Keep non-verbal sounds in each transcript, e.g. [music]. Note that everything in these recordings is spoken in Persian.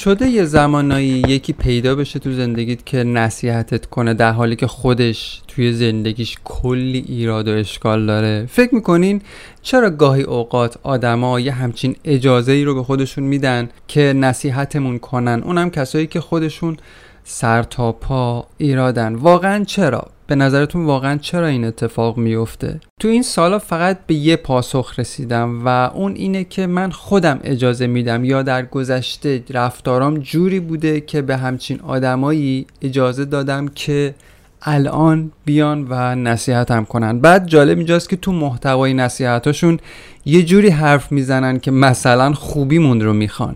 شده یه زمانایی یکی پیدا بشه تو زندگیت که نصیحتت کنه در حالی که خودش توی زندگیش کلی ایراد و اشکال داره. فکر می‌کنین چرا گاهی اوقات آدما یه همچین اجازه ای رو به خودشون میدن که نصیحتمون کنن؟ اونم کسایی که خودشون سر تا پا ایرادن. واقعا چرا؟ به نظرتون واقعا چرا این اتفاق میفته تو این سالا فقط به یه پاسخ رسیدم و اون اینه که من خودم اجازه میدم یا در گذشته رفتارام جوری بوده که به همچین آدمایی اجازه دادم که الان بیان و نصیحتم کنن. بعد جالب اینجاست که تو محتوای نصیحتاشون یه جوری حرف می‌زنن که مثلا خوبیمون رو می‌خوان.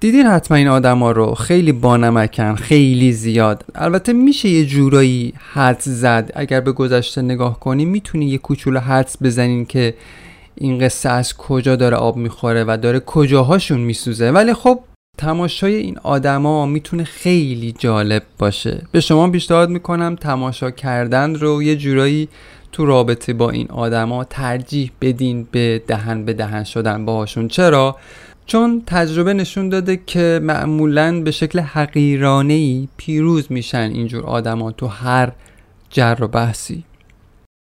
دیدین حتما این آدما رو؟ خیلی بانمکن خیلی زیاد. البته میشه یه جورایی حد زد. اگر به گذشته نگاه کنی می‌تونی یه کوچولو حدس بزنین که این قصه از کجا داره آب می‌خوره و داره کجاهاشون میسوزه. ولی خب تماشای این آدما می‌تونه خیلی جالب باشه. به شما پیشنهاد می‌کنم تماشا کردن رو یه جورایی تو رابطه با این آدما ترجیح بدین به دهن به دهن شدن باهاشون. چرا؟ چون تجربه نشون داده که معمولا به شکل حقیرانه پیروز میشن اینجور آدما تو هر جر و بحثی.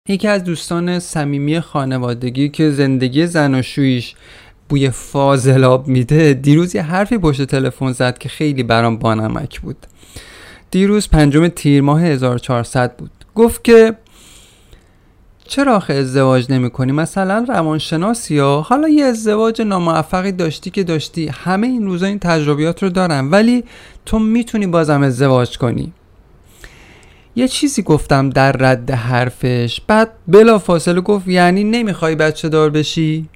یکی از دوستان صمیمی خانوادگی که زندگی زناشویش بوی فاضلاب میده دیروز یه حرفی پشت تلفن زد که خیلی برام بانمک بود. دیروز پنجم تیر ماه 1400 بود. گفت که چرا آخه ازدواج نمی کنی مثلا روانشناسی یا حالا یه ازدواج ناموفقی داشتی که داشتی همه این روزا این تجربیات رو دارم ولی تو می‌تونی بازم ازدواج کنی. یه چیزی گفتم در رد حرفش بعد بلا فاصله گفت یعنی نمی‌خوای بچه دار بشی؟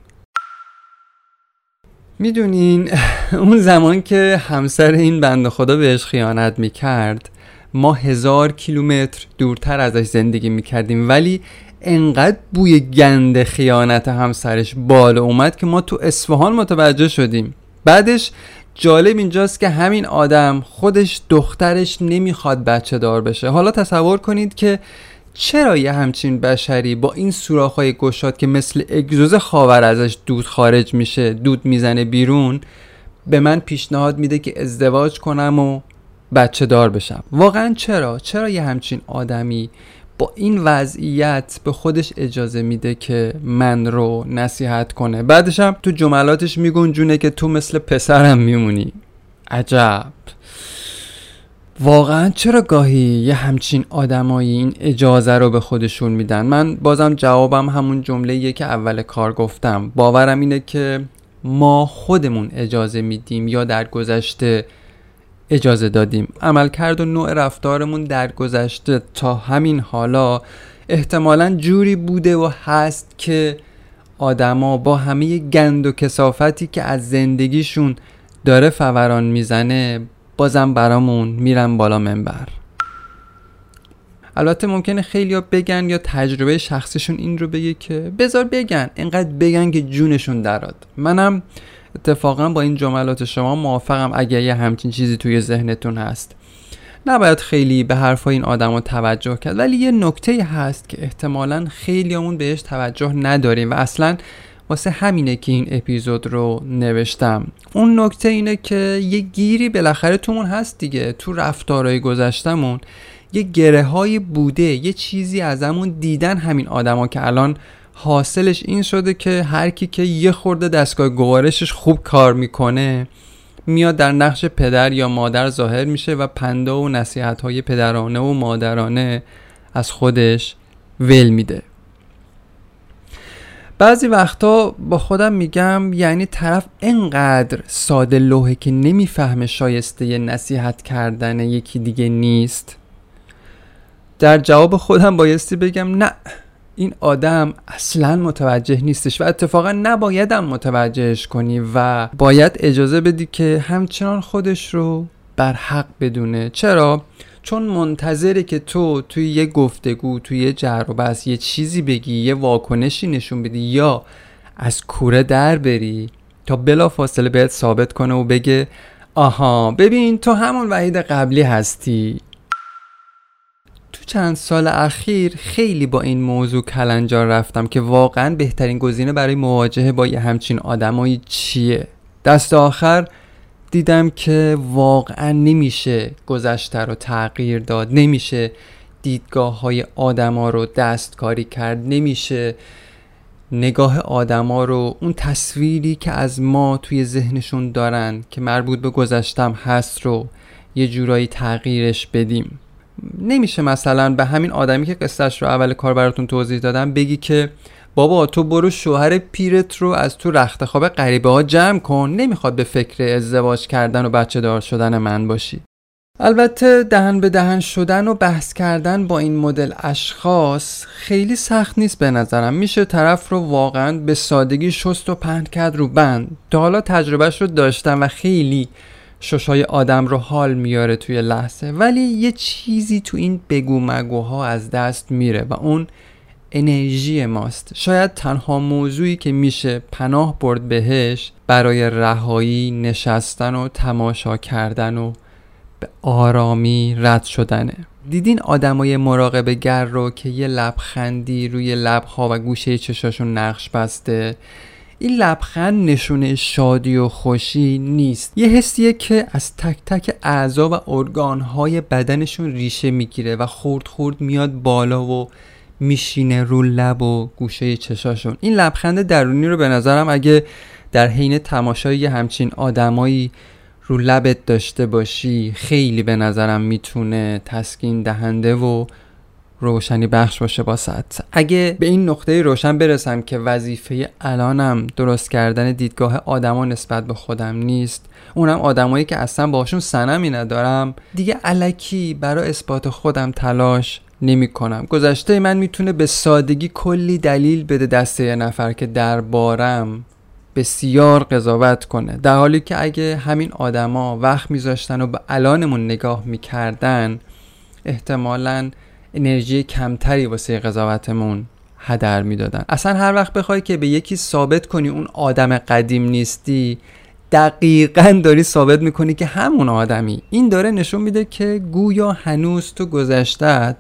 می‌دونین [laughs] اون زمان که همسر این بند خدا بهش خیانت می‌کرد ما هزار کیلومتر دورتر ازش زندگی می‌کردیم ولی انقدر بوی گند خیانت همسرش بالا اومد که ما تو اصفهان متوجه شدیم. بعدش جالب اینجاست که همین آدم خودش دخترش نمی‌خواد بچه دار بشه. حالا تصور کنید که چرا یه همچین بشری با این سوراخ‌های گشاد که مثل اگزوز خاور ازش دود خارج میشه دود می‌زنه بیرون به من پیشنهاد میده که ازدواج کنم و بچه دار بشم. واقعا چرا؟ چرا یه همچین آدمی با این وضعیت به خودش اجازه میده که من رو نصیحت کنه. بعدش هم تو جملاتش میگنجونه که تو مثل پسرم میمونی. عجب. واقعا چرا گاهی یه همچین آدمایی این اجازه رو به خودشون میدن؟ من بازم جوابم همون جمله که اول کار گفتم. باورم اینه که ما خودمون اجازه میدیم یا در گذشته اجازه دادیم. عملکرد و نوع رفتارمون در گذشته. تا همین حالا احتمالا جوری بوده و هست که آدما با همه گند و کسافتی که از زندگیشون داره فوران می‌زنه بازم برامون میرن بالا منبر. البته ممکنه خیلی ها بگن یا تجربه شخصیشون این رو بگه که بذار بگن اینقدر بگن که جونشون دراد. منم اتفاقا با این جملات شما موافقم اگر یه همچین چیزی توی ذهنتون هست. نباید خیلی به حرفای این آدم توجه کرد ولی یه نکته هست که احتمالا خیلیامون بهش توجه نداریم و اصلا واسه همینه که این اپیزود رو نوشتم. اون نکته اینه که یه گیری بالاخره تومون هست دیگه تو رفتارهای گذشتمون یه گره های بوده یه چیزی ازمون دیدن همین آدما که الان حاصلش این شده که هر کی که یه خورده دستگاه گوارشش خوب کار می‌کنه میاد در نقش پدر یا مادر ظاهر میشه و پنده و نصیحت های پدرانه و مادرانه از خودش ول میده. بعضی وقتا با خودم میگم یعنی طرف انقدر ساده لوحه که نمی‌فهمه شایسته نصیحت کردن یکی دیگه نیست. در جواب خودم بایستی بگم نه. این آدم اصلا متوجه نیستش و اتفاقا نبایدم متوجهش کنی و باید اجازه بدی که همچنان خودش رو بر حق بدونه چرا؟ چون منتظره که تو توی یه گفتگو توی یه جر و بس یه چیزی بگی یه واکنشی نشون بدی یا از کوره در بری تا بلا فاصله بهت ثابت کنه و بگه آها ببین تو همون وحید قبلی هستی چند سال اخیر خیلی با این موضوع کلنجار رفتم که واقعا بهترین گزینه برای مواجهه با یه همچین آدمایی چیه. دست آخر دیدم که واقعا نمیشه گذشته رو تغییر داد نمیشه دیدگاه های آدما رو دستکاری کرد نمیشه نگاه آدما رو اون تصویری که از ما توی ذهنشون دارن که مربوط به گذشتم هست رو یه جورایی تغییرش بدیم. نمیشه مثلا به همین آدمی که قصهش رو اول کار براتون توضیح دادم بگی که بابا تو برو شوهر پیرت رو از تو رخت خواب غریبه ها جمع کن. نمی‌خواد به فکر ازدواج کردن و بچه دار شدن من باشی. البته دهن به دهن شدن و بحث کردن با این مدل اشخاص خیلی سخت نیست به نظرم. میشه طرف رو واقعا به سادگی شست و پهن کرد رو بند. تا حالا تجربهش رو داشتم و خیلی ششای آدم رو حال میاره توی لحظه ولی یه چیزی تو این بگو مگوها از دست میره و اون انرژی ماست. شاید تنها موضوعی که میشه پناه برد بهش برای رهایی نشستن و تماشا کردن و به آرامی رد شدنه. دیدین آدمای مراقب گر رو که یه لبخندی روی لبها و گوشه چشاشون نقش بسته؟ این لبخند نشونه شادی و خوشی نیست. یه حسیه که از تک تک اعضا و ارگانهای بدنشون ریشه می‌گیره و خورد خورد میاد بالا و میشینه رو لب و گوشه چشاشون. این لبخند درونی رو به نظرم اگه در حین تماشای همچین آدمایی رو لبت داشته باشی خیلی به نظرم می‌تونه تسکین دهنده و روشنی بخش باشه باست اگه به این نقطه روشن برسم که وظیفه الانم درست کردن دیدگاه آدما نسبت به خودم نیست اونم آدمایی که اصلا باشون سنمی ندارم دیگه علکی برای اثبات خودم تلاش نمی کنم گذشته من می‌تونه به سادگی کلی دلیل بده دسته یه نفر که دربارم بسیار قضاوت کنه. در حالی که اگه همین آدما وقت میذاشتن و به الانمون نگاه می‌کردن احتمالا انرژی کمتری واسه قضاوتمون هدر می‌دادن. اصلا هر وقت بخوای که به یکی ثابت کنی اون آدم قدیم نیستی دقیقا داری ثابت می‌کنی که همون آدمی. این داره نشون میده که گویا هنوز تو گذشتت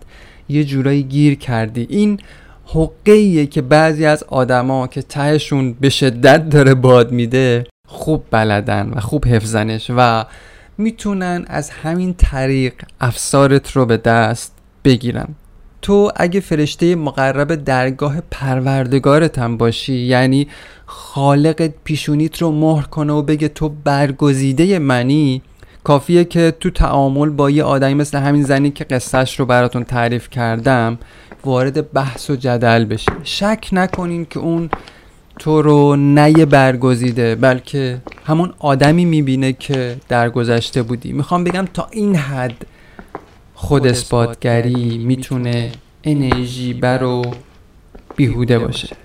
یه جورایی گیر کردی. این حقه که بعضی از آدما که تهشون به شدت داره باد میده خوب بلدن و خوب حفظنش و می‌تونن از همین طریق افسارت رو به دست بگیرن تو اگه فرشته مقرب درگاه پروردگارت هم باشی یعنی خالقت پیشونیت رو مهر کنه و بگه تو برگزیده منی کافیه که تو تعامل با یه آدمی مثل همین زنی که قصهش رو براتون تعریف کردم وارد بحث و جدل بشی شک نکنین که اون تو رو نه برگزیده بلکه همون آدمی می‌بینه که در گذشته بودی. می‌خوام بگم تا این حد خود اثباتگری می‌تونه انرژی بر و بیهوده باشه.